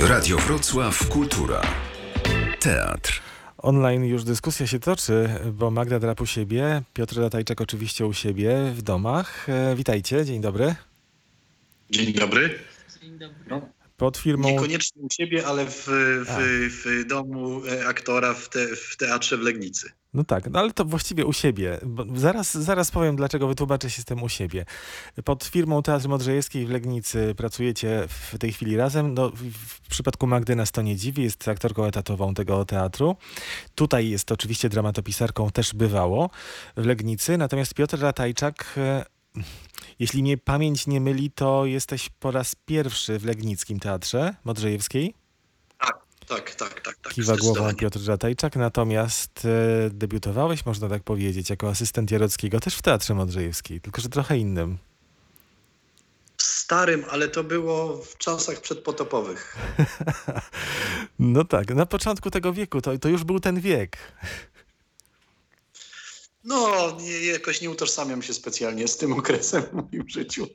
Radio Wrocław Kultura. Teatr. Online już dyskusja się toczy, bo Magda drap u siebie, Piotr Latajczak oczywiście u siebie w domach. E, witajcie, dzień dobry. Dzień dobry. Dzień dobry. No, Pod firmą... Niekoniecznie u siebie, ale w, w, w domu e, aktora w, te, w teatrze w Legnicy. No tak, no ale to właściwie u siebie. Zaraz, zaraz powiem, dlaczego wytłumaczę się z tym u siebie. Pod firmą Teatr Modrzejewskiej w Legnicy pracujecie w tej chwili razem. No, w, w przypadku Magdy nas to nie dziwi, jest aktorką etatową tego teatru. Tutaj jest oczywiście dramatopisarką, też bywało w Legnicy. Natomiast Piotr Ratajczak... E, jeśli mnie pamięć nie myli, to jesteś po raz pierwszy w Legnickim Teatrze Modrzejewskiej. Tak, tak, tak, tak. Kiwa głową. Piotr Żatajczak, natomiast e, debiutowałeś, można tak powiedzieć, jako asystent Jarockiego też w Teatrze Modrzejewskiej, tylko że trochę innym. Starym, ale to było w czasach przedpotopowych. No tak, na początku tego wieku, to, to już był ten wiek. No, nie, jakoś nie utożsamiam się specjalnie z tym okresem w moim życiu.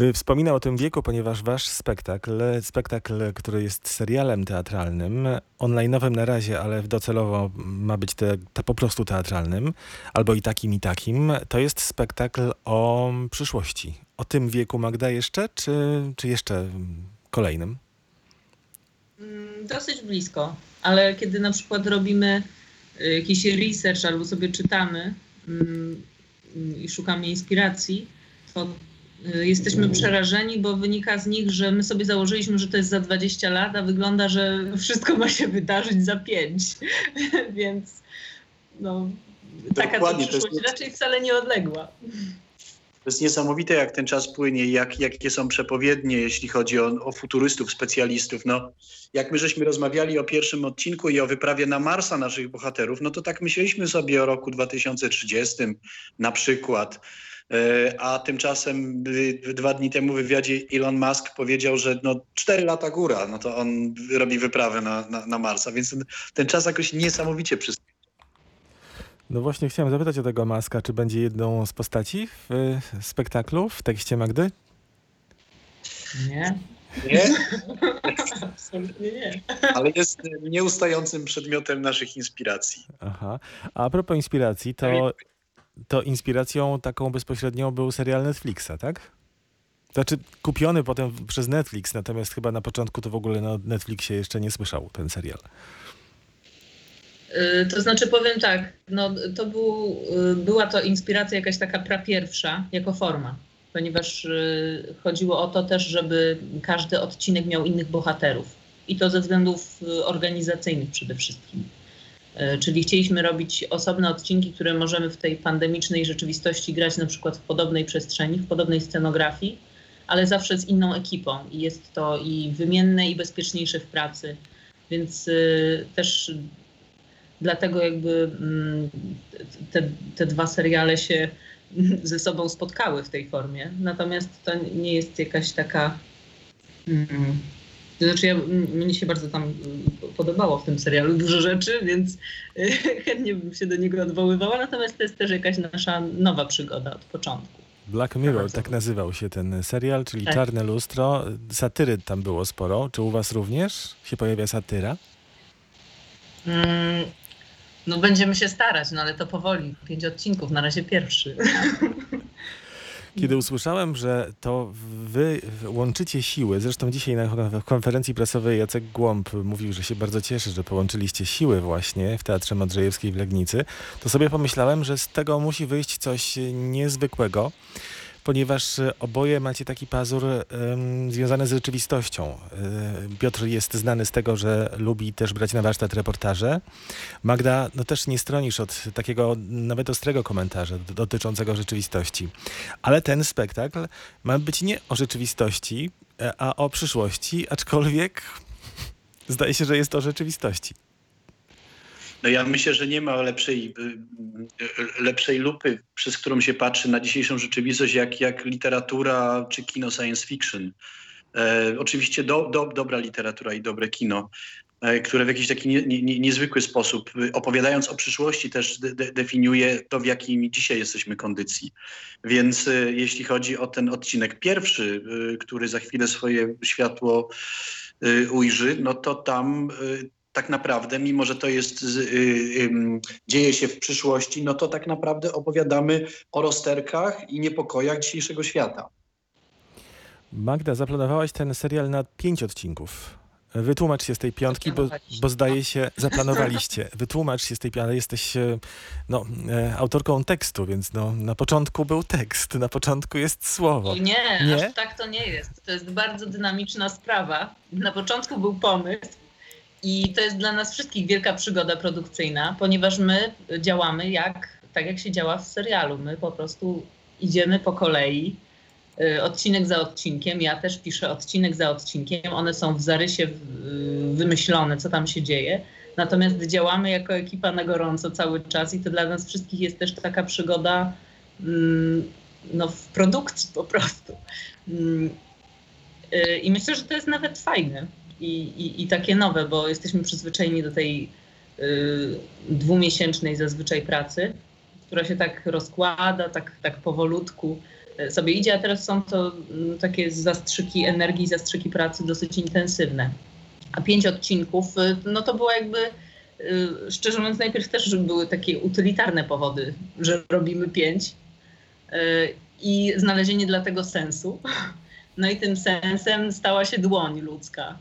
Y, Wspominał o tym wieku, ponieważ wasz spektakl, spektakl, który jest serialem teatralnym, online'owym na razie, ale docelowo ma być te, te po prostu teatralnym, albo i takim, i takim, to jest spektakl o przyszłości. O tym wieku Magda jeszcze, czy, czy jeszcze kolejnym? Mm, Dosyć blisko, ale kiedy na przykład robimy jakiś research albo sobie czytamy mm, i szukamy inspiracji, to y, jesteśmy przerażeni, bo wynika z nich, że my sobie założyliśmy, że to jest za 20 lat, a wygląda, że wszystko ma się wydarzyć za 5. Więc no, taka Dokładnie, to jest- przyszłość raczej wcale nie odległa. To jest niesamowite, jak ten czas płynie, jak, jakie są przepowiednie, jeśli chodzi o, o futurystów, specjalistów. No, jak my żeśmy rozmawiali o pierwszym odcinku i o wyprawie na Marsa naszych bohaterów, no to tak myśleliśmy sobie o roku 2030 na przykład. E, A tymczasem y, dwa dni temu w wywiadzie Elon Musk powiedział, że no cztery lata góra, no to on robi wyprawę na, na, na Marsa, więc ten, ten czas jakoś niesamowicie przyspieszył. No właśnie chciałem zapytać o tego Maska, czy będzie jedną z postaci w y, spektaklu, w tekście Magdy? Nie, Nie? absolutnie nie. Ale jest nieustającym przedmiotem naszych inspiracji. Aha. A propos inspiracji, to, to inspiracją taką bezpośrednią był serial Netflixa, tak? Znaczy kupiony potem przez Netflix, natomiast chyba na początku to w ogóle na Netflixie jeszcze nie słyszał ten serial. Y, To znaczy powiem tak, no to był, y, była to inspiracja jakaś taka prapierwsza jako forma, ponieważ y, chodziło o to też, żeby każdy odcinek miał innych bohaterów i to ze względów organizacyjnych przede wszystkim. Czyli chcieliśmy robić osobne odcinki, które możemy w tej pandemicznej rzeczywistości grać na przykład w podobnej przestrzeni, w podobnej scenografii, ale zawsze z inną ekipą i jest to i wymienne i bezpieczniejsze w pracy. Więc też dlatego jakby mm, te, te dwa seriale się ze sobą spotkały w tej formie. Natomiast to nie jest jakaś taka. mm, To znaczy, ja, mnie się bardzo tam mm, podobało w tym serialu dużo rzeczy, więc chętnie bym się do niego odwoływała. Natomiast to jest też jakaś nasza nowa przygoda od początku. Black Mirror, Bardzo. tak nazywał się ten serial, czyli Tak. Czarne Lustro. Satyry tam było sporo. Czy u was również się pojawia satyra? Mm, No będziemy się starać, no ale to powoli. Pięć odcinków, na razie pierwszy. Kiedy usłyszałem, że to wy łączycie siły, zresztą dzisiaj na konferencji prasowej Jacek Głąb mówił, że się bardzo cieszy, że połączyliście siły właśnie w Teatrze Modrzejewskiej w Legnicy, to sobie pomyślałem, że z tego musi wyjść coś niezwykłego, ponieważ e, oboje macie taki pazur em, związany z rzeczywistością. E, Piotr jest znany z tego, że lubi też brać na warsztat reportaże. Magda, no też nie stronisz od takiego nawet ostrego komentarza dotyczącego rzeczywistości. Ale ten spektakl ma być nie o rzeczywistości, e, a o przyszłości, aczkolwiek zdaje się, że jest o rzeczywistości. No ja myślę, że nie ma lepszej, y, y, lepszej lupy, przez którą się patrzy na dzisiejszą rzeczywistość, jak, jak literatura czy kino science fiction. E, oczywiście do, do, dobra literatura i dobre kino, e, które w jakiś taki nie, nie, nie- niezwykły sposób, y, opowiadając o przyszłości, też de, de, definiuje to, w jakiej dzisiaj jesteśmy kondycji. Więc y, jeśli chodzi o ten odcinek pierwszy, który za chwilę swoje światło ujrzy, no to tam tak naprawdę, mimo że to jest, y, y, dzieje się w przyszłości, no to tak naprawdę opowiadamy o rozterkach i niepokojach dzisiejszego świata. Magda, zaplanowałaś ten serial na pięć odcinków. Wytłumacz się z tej piątki, bo, bo zdaje się, zaplanowaliście. Wytłumacz się z tej piątki, jesteś e, no, e, autorką tekstu, więc no, na początku był tekst, na początku jest słowo. Nie, nie, aż tak to nie jest. To jest bardzo dynamiczna sprawa. Na początku był pomysł i to jest dla nas wszystkich wielka przygoda produkcyjna, ponieważ my działamy jak, tak, jak się działa w serialu. My po prostu idziemy po kolei Y, odcinek za odcinkiem. Ja też piszę odcinek za odcinkiem. One są w zarysie wymyślone, co tam się dzieje. Natomiast działamy jako ekipa na gorąco cały czas i to dla nas wszystkich jest też taka przygoda mm, no, w produkcji po prostu. Mm, y, I myślę, że to jest nawet fajne i, i, i takie nowe, bo jesteśmy przyzwyczajeni do tej y, dwumiesięcznej zazwyczaj pracy, która się tak rozkłada, tak, tak powolutku sobie idzie, a teraz są to mm, takie zastrzyki energii, zastrzyki pracy dosyć intensywne. A pięć odcinków, y, no to było jakby, y, szczerze mówiąc, najpierw też były takie utylitarne powody, że robimy pięć y, i znalezienie dla tego sensu. No i tym sensem stała się dłoń ludzka.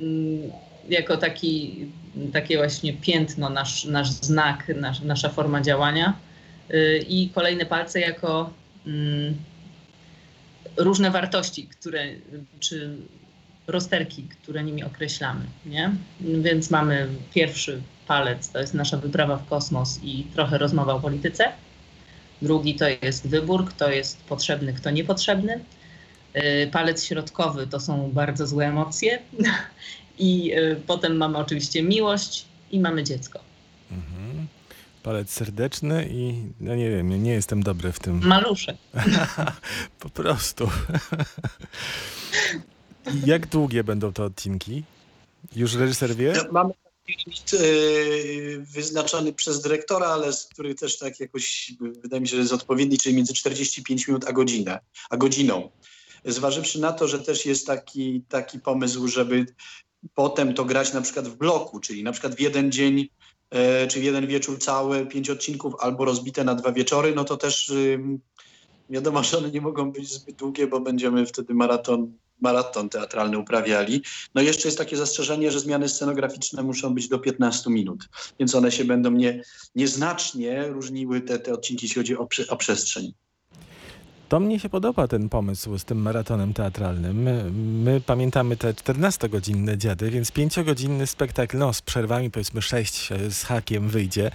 Mm, jako taki, takie właśnie piętno, nasz, nasz znak, nasz, nasza forma działania. I kolejne palce jako Mm, różne wartości, które, czy rozterki, które nimi określamy. Nie? Więc mamy pierwszy palec, to jest nasza wyprawa w kosmos i trochę rozmowa o polityce. Drugi to jest wybór, kto jest potrzebny, kto niepotrzebny. Y, palec środkowy to są bardzo złe emocje. I y, potem mamy oczywiście miłość i mamy dziecko. Mhm palec serdeczny i no nie wiem, nie jestem dobry w tym. Malusze. po prostu. Jak długie będą te odcinki? Już reżyser wie? Mamy limit e, wyznaczony przez dyrektora, ale z który też tak jakoś wydaje mi się, że jest odpowiedni, czyli między 45 minut a godzinę, a godziną. Zważywszy na to, że też jest taki, taki pomysł, żeby potem to grać na przykład w bloku, czyli na przykład w jeden dzień E, czy jeden wieczór cały, pięć odcinków, albo rozbite na dwa wieczory, no to też wiadomo, że one nie mogą być zbyt długie, bo będziemy wtedy maraton, maraton teatralny uprawiali. No i jeszcze jest takie zastrzeżenie, że zmiany scenograficzne muszą być do 15 minut, więc one się będą nie, nieznacznie różniły, te, te odcinki, jeśli chodzi o, o przestrzeń. To mnie się podoba ten pomysł z tym maratonem teatralnym. My, my pamiętamy te 14-godzinne dziady, więc 5-godzinny spektakl, no z przerwami powiedzmy 6 z hakiem wyjdzie.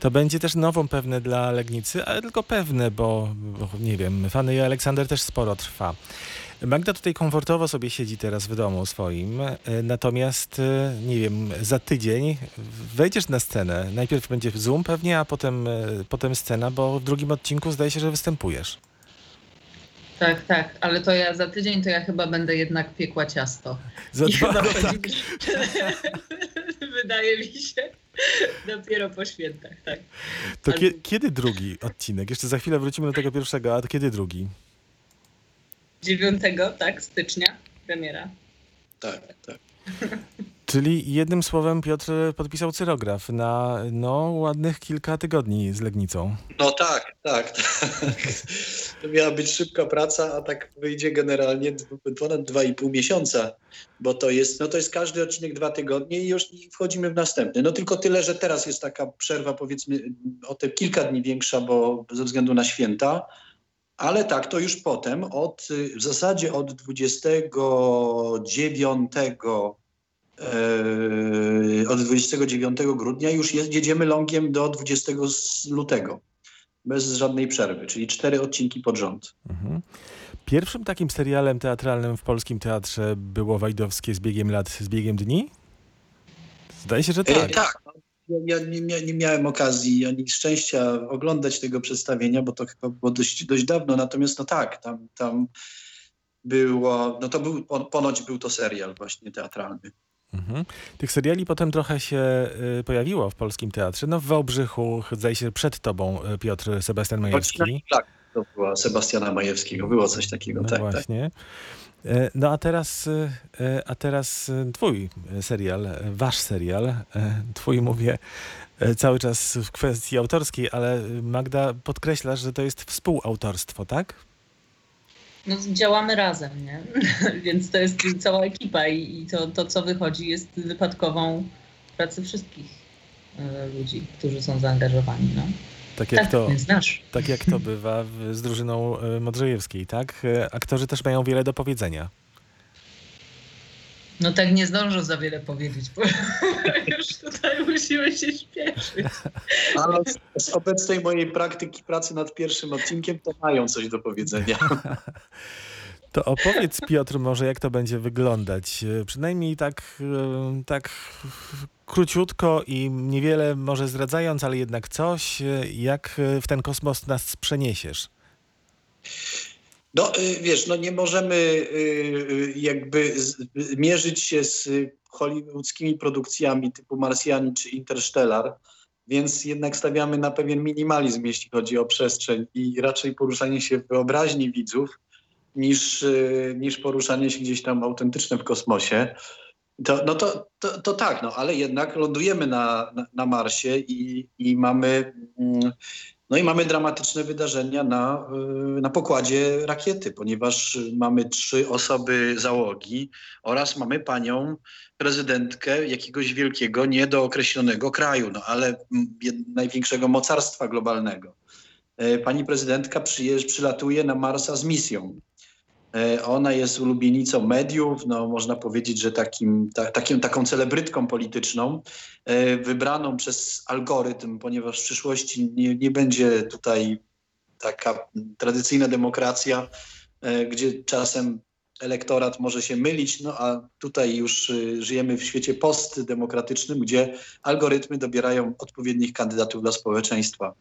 To będzie też nową pewne dla Legnicy, ale tylko pewne, bo, bo nie wiem, Fany i Aleksander też sporo trwa. Magda tutaj komfortowo sobie siedzi teraz w domu swoim, natomiast nie wiem, za tydzień wejdziesz na scenę. Najpierw będzie Zoom pewnie, a potem, potem scena, bo w drugim odcinku zdaje się, że występujesz. Tak, tak, ale to ja za tydzień to ja chyba będę jednak piekła ciasto. Za dwa, no tak. Wydaje mi się. Dopiero po świętach, tak. To ale... kiedy drugi odcinek? Jeszcze za chwilę wrócimy do tego pierwszego, a to kiedy drugi? 9, tak, stycznia, premiera. Tak, tak. Czyli jednym słowem Piotr podpisał cyrograf na no, ładnych kilka tygodni z Legnicą. No tak, tak, tak. To miała być szybka praca, a tak wyjdzie generalnie ponad dwa i pół miesiąca, bo to jest, no to jest każdy odcinek dwa tygodnie i już wchodzimy w następny. No tylko tyle, że teraz jest taka przerwa powiedzmy o te kilka dni większa, bo ze względu na święta, ale tak, to już potem, od, w zasadzie od 29 Yy, od 29 grudnia już jedziemy longiem do 20 lutego. Bez żadnej przerwy, czyli cztery odcinki pod rząd. Mhm. Pierwszym takim serialem teatralnym w polskim teatrze było Wajdowskie z biegiem lat, z biegiem dni? Zdaje się, że tak. E, tak. Ja nie, nie, miałem okazji ani szczęścia oglądać tego przedstawienia, bo to chyba było dość, dość dawno. Natomiast no tak, tam, tam było, no to był, ponoć był to serial właśnie teatralny. Mhm. Tych seriali potem trochę się y, pojawiło w polskim teatrze. No w Wałbrzychu, zdaje się, przed tobą y, Piotr Sebastian Majewski. Tak, to była Sebastiana Majewskiego, było coś takiego, no tak, tak. Właśnie. Tak. No a teraz, e, a teraz twój serial, wasz serial, twój mówię cały czas w kwestii autorskiej, ale Magda podkreślasz, że to jest współautorstwo, tak? No, działamy razem, nie? Więc to jest cała ekipa i, i to, to, co wychodzi, jest wypadkową pracy wszystkich e, ludzi, którzy są zaangażowani. No. Tak jak Tak, to, tak jak to bywa w, z drużyną e, Modrzejewskiej, tak? E, Aktorzy też mają wiele do powiedzenia. No tak nie zdążę za wiele powiedzieć, bo już tutaj musimy się śpieszyć. Ale z, z obecnej mojej praktyki pracy nad pierwszym odcinkiem to mają coś do powiedzenia. To opowiedz Piotr może jak to będzie wyglądać. Przynajmniej tak, e, tak króciutko i niewiele może zdradzając, ale jednak coś, e, jak e, w ten kosmos nas przeniesiesz. No y, wiesz, no nie możemy y, y, jakby mierzyć się z hollywoodzkimi produkcjami typu Marsjanin czy Interstellar, więc jednak stawiamy na pewien minimalizm, jeśli chodzi o przestrzeń i raczej poruszanie się w wyobraźni widzów niż, niż poruszanie się gdzieś tam autentyczne w kosmosie. To, no to, to, to tak, no ale jednak lądujemy na, na, na Marsie i, i mamy mm, no i mamy dramatyczne wydarzenia na, y, na pokładzie rakiety, ponieważ mamy trzy osoby załogi oraz mamy panią prezydentkę jakiegoś wielkiego, niedookreślonego kraju, no ale mm, największego mocarstwa globalnego. E, Pani prezydentka przyjeżdż, przylatuje na Marsa z misją. E, Ona jest ulubienicą mediów, no można powiedzieć, że takim, ta, takim, taką celebrytką polityczną, e, wybraną przez algorytm, ponieważ w przyszłości nie, nie będzie tutaj taka tradycyjna demokracja, e, gdzie czasem elektorat może się mylić, no a tutaj już y, żyjemy w świecie postdemokratycznym, gdzie algorytmy dobierają odpowiednich kandydatów dla społeczeństwa.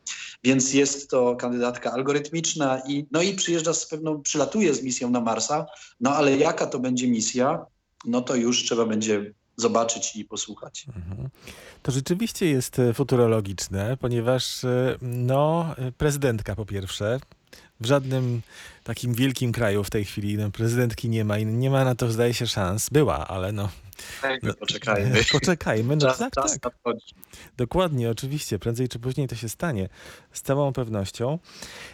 Więc jest to kandydatka algorytmiczna i, no i przyjeżdża z pewną, przylatuje z misją na Marsa, no ale jaka to będzie misja, no to już trzeba będzie zobaczyć i posłuchać. Mhm. To rzeczywiście jest e, futurologiczne, ponieważ e, no, e, prezydentka po pierwsze, w żadnym takim wielkim kraju w tej chwili no, prezydentki nie ma i nie ma na to zdaje się szans. Była, ale no No, poczekajmy. poczekajmy. No Czas, tak, czas tak. Dokładnie, oczywiście. Prędzej czy później to się stanie. Z całą pewnością.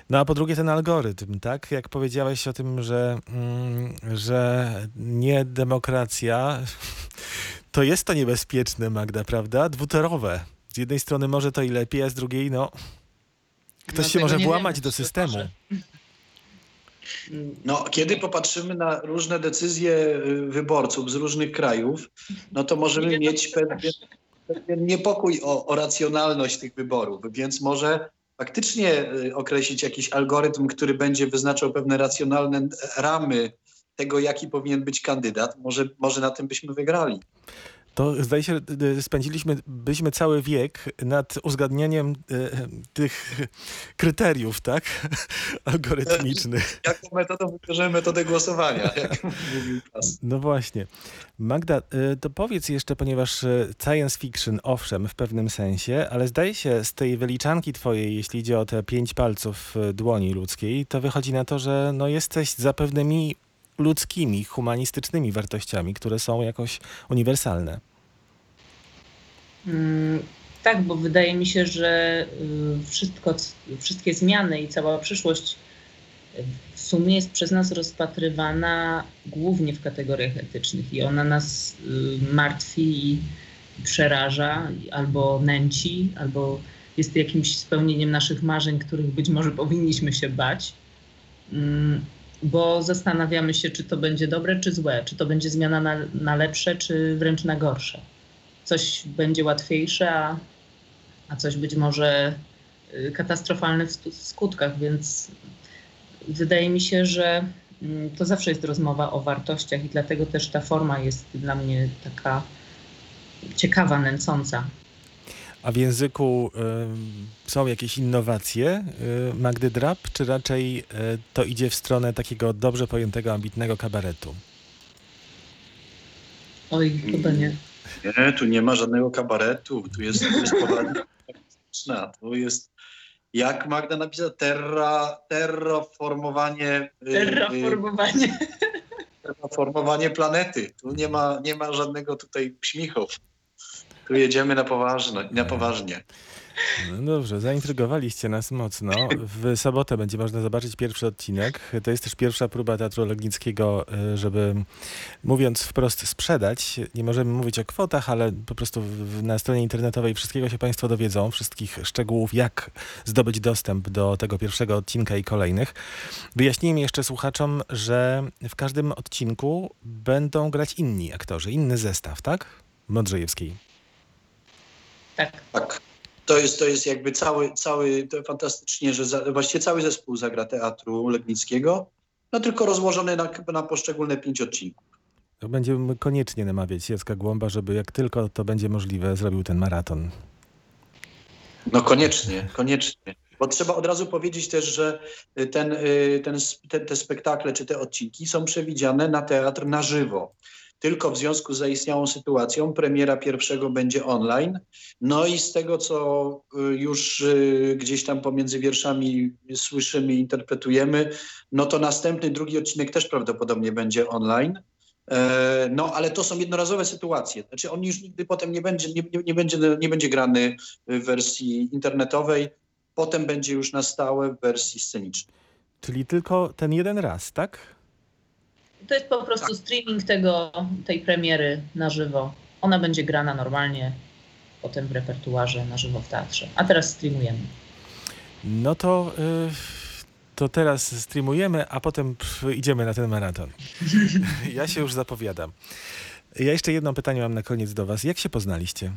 No a po drugie ten algorytm, tak? Jak powiedziałeś o tym, że, mm, że nie demokracja, to jest to niebezpieczne, Magda, prawda? Dwutorowe. Z jednej strony może to i lepiej, a z drugiej no... Ktoś No, się może włamać do systemu. No, kiedy popatrzymy na różne decyzje y, wyborców z różnych krajów, no to możemy Nie mieć pewien, pewien niepokój o, o racjonalność tych wyborów, więc może faktycznie y, określić jakiś algorytm, który będzie wyznaczał pewne racjonalne ramy tego, jaki powinien być kandydat. Może, może na tym byśmy wygrali. To zdaje się, spędziliśmy byśmy cały wiek nad uzgadnianiem y, tych kryteriów, tak? Algorytmicznych. Jaką metodą wybierzemy metodę głosowania, jak mówił. No właśnie. Magda, y, to powiedz jeszcze, ponieważ y, science fiction, owszem, w pewnym sensie, ale zdaje się z tej wyliczanki twojej, jeśli idzie o te pięć palców y, dłoni ludzkiej, to wychodzi na to, że no jesteś za pewnymi ludzkimi, humanistycznymi wartościami, które są jakoś uniwersalne. Mm, Tak, bo wydaje mi się, że y, wszystko, wszystkie zmiany i cała przyszłość w sumie jest przez nas rozpatrywana głównie w kategoriach etycznych i ona nas y, martwi i przeraża, albo nęci, albo jest jakimś spełnieniem naszych marzeń, których być może powinniśmy się bać. Bo zastanawiamy się, czy to będzie dobre, czy złe, czy to będzie zmiana na, na lepsze, czy wręcz na gorsze. Coś będzie łatwiejsze, a, a coś być może y, katastrofalne w stu- skutkach, więc wydaje mi się, że mm, to zawsze jest rozmowa o wartościach i dlatego też ta forma jest dla mnie taka ciekawa, nęcąca. A w języku y, są jakieś innowacje y, Magdy Drap, czy raczej y, to idzie w stronę takiego dobrze pojętego, ambitnego kabaretu? Oj, chyba nie. Nie, tu nie ma żadnego kabaretu, tu jest, tu jest poradnia tu jest, jak Magda napisała, terra, terraformowanie, y, y, Terraformowanie. formowanie planety. Tu nie ma, nie ma żadnego tutaj śmichów. Tu jedziemy na poważnie. Na poważnie. No dobrze, zaintrygowaliście nas mocno. W sobotę będzie można zobaczyć pierwszy odcinek. To jest też pierwsza próba Teatru Legnickiego, y, żeby mówiąc wprost sprzedać. Nie możemy mówić o kwotach, ale po prostu na stronie internetowej wszystkiego się Państwo dowiedzą, wszystkich szczegółów, jak zdobyć dostęp do tego pierwszego odcinka i kolejnych. Wyjaśnijmy jeszcze słuchaczom, że w każdym odcinku będą grać inni aktorzy, inny zestaw, tak? Modrzejewskiej. Tak. Tak. To jest, to jest jakby cały, cały to fantastycznie, że za, właściwie cały zespół zagra teatru Legnickiego, no tylko rozłożony na, na poszczególne pięć odcinków. Będziemy koniecznie namawiać Jacka Głąba, żeby jak tylko to będzie możliwe, zrobił ten maraton. No koniecznie, koniecznie. Bo trzeba od razu powiedzieć też, że ten, y, ten, te, te spektakle czy te odcinki są przewidziane na teatr na żywo. Tylko w związku z zaistniałą sytuacją premiera pierwszego będzie online. No i z tego, co y, już y, gdzieś tam pomiędzy wierszami słyszymy, interpretujemy, no to następny, drugi odcinek też prawdopodobnie będzie online. E, No, ale to są jednorazowe sytuacje. Znaczy on już nigdy potem nie będzie, nie, nie, będzie, nie będzie grany w wersji internetowej, potem będzie już na stałe w wersji scenicznej. Czyli tylko ten jeden raz, tak? To jest po prostu streaming tego, tej premiery na żywo. Ona będzie grana normalnie potem w repertuarze na żywo w teatrze. A teraz streamujemy. No to, y, to teraz streamujemy, a potem pff, idziemy na ten maraton. Ja się już zapowiadam. Ja jeszcze jedno pytanie mam na koniec do Was. Jak się poznaliście?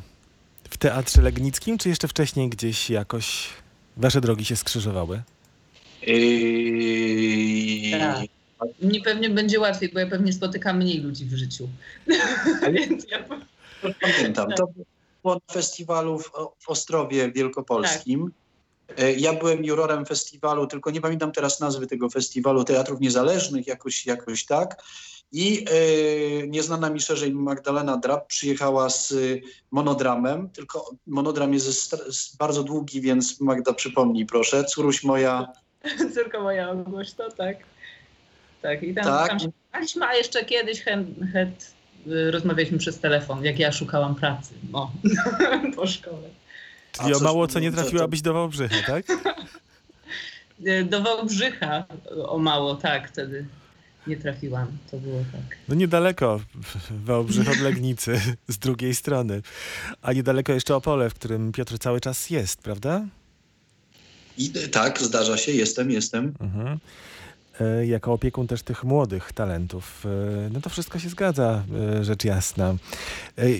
W Teatrze Legnickim, czy jeszcze wcześniej gdzieś jakoś Wasze drogi się skrzyżowały? Yy... Tak. Mnie pewnie będzie łatwiej, bo ja pewnie spotykam mniej ludzi w życiu. Więc ja... Pamiętam, to było na festiwalu w, w Ostrowie Wielkopolskim. E, Ja byłem jurorem festiwalu, tylko nie pamiętam teraz nazwy tego festiwalu, Teatrów Niezależnych, jakoś, jakoś tak. I e, nieznana mi szerzej Magdalena Drab przyjechała z y, monodramem, tylko monodram jest bardzo długi, więc Magda przypomnij proszę. Córuś moja, Córka moja Ogłoś, to tak. Tak, i tam, Tak. tam się spotkaliśmy, a jeszcze kiedyś chęt, chęt, y, rozmawialiśmy przez telefon, jak ja szukałam pracy no, po szkole. Czyli o mało co nie trafiłabyś do Wałbrzycha, tak? Y, Do Wałbrzycha o mało, tak, wtedy nie trafiłam. To było tak. No niedaleko Wałbrzych od Legnicy, z drugiej strony. A niedaleko jeszcze Opole, w którym Piotr cały czas jest, prawda? i, tak, zdarza się, jestem, jestem. Mhm. E, Jako opiekun też tych młodych talentów. E, No to wszystko się zgadza, e, rzecz jasna.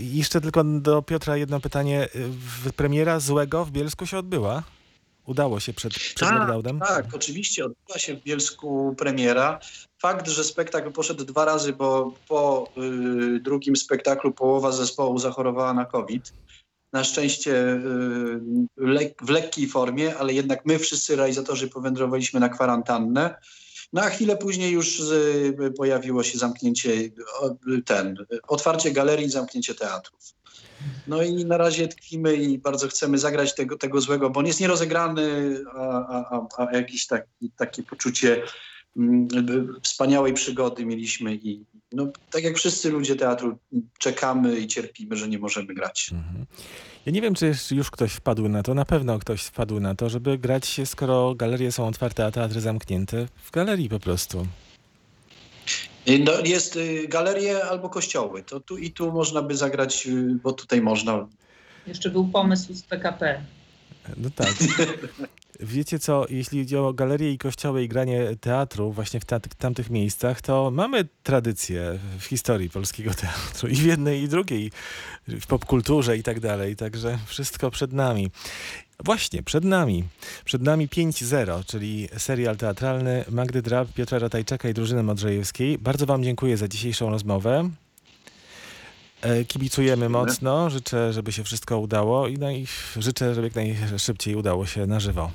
Jeszcze tylko do Piotra jedno pytanie. Premiera Złego w Bielsku się odbyła? Udało się przed, przed Tak? Tak, oczywiście odbyła się w Bielsku premiera. Fakt, że spektakl poszedł dwa razy, bo po y, drugim spektaklu połowa zespołu zachorowała na COVID. Na szczęście y, lek, w lekkiej formie, ale jednak my wszyscy realizatorzy powędrowaliśmy na kwarantannę. No a chwilę później już y, pojawiło się zamknięcie, ten, otwarcie galerii i zamknięcie teatrów. No i na razie tkwimy i bardzo chcemy zagrać tego, tego złego, bo on jest nierozegrany, a, a, a, jakieś taki, takie poczucie wspaniałej przygody mieliśmy i no, tak jak wszyscy ludzie teatru czekamy i cierpimy, że nie możemy grać. Mhm. Ja nie wiem, czy już ktoś wpadł na to, na pewno ktoś wpadł na to, żeby grać, skoro galerie są otwarte, a teatry zamknięte, w galerii po prostu. I No, jest y, galerie albo kościoły, to tu i tu można by zagrać, y, bo tutaj można. Jeszcze był pomysł z PKP. No tak. Wiecie co, jeśli chodzi o galerie i kościoły i granie teatru właśnie w ta- tamtych miejscach, to mamy tradycję w historii polskiego teatru i w jednej i drugiej, w popkulturze i tak dalej, także wszystko przed nami. Właśnie, przed nami. Przed nami 5.0, czyli serial teatralny Magdy Drab, Piotra Ratajczaka i drużyny Modrzejewskiej. Bardzo Wam dziękuję za dzisiejszą rozmowę. E, Kibicujemy mocno. Życzę, żeby się wszystko udało i, no i życzę, żeby jak najszybciej udało się na żywo.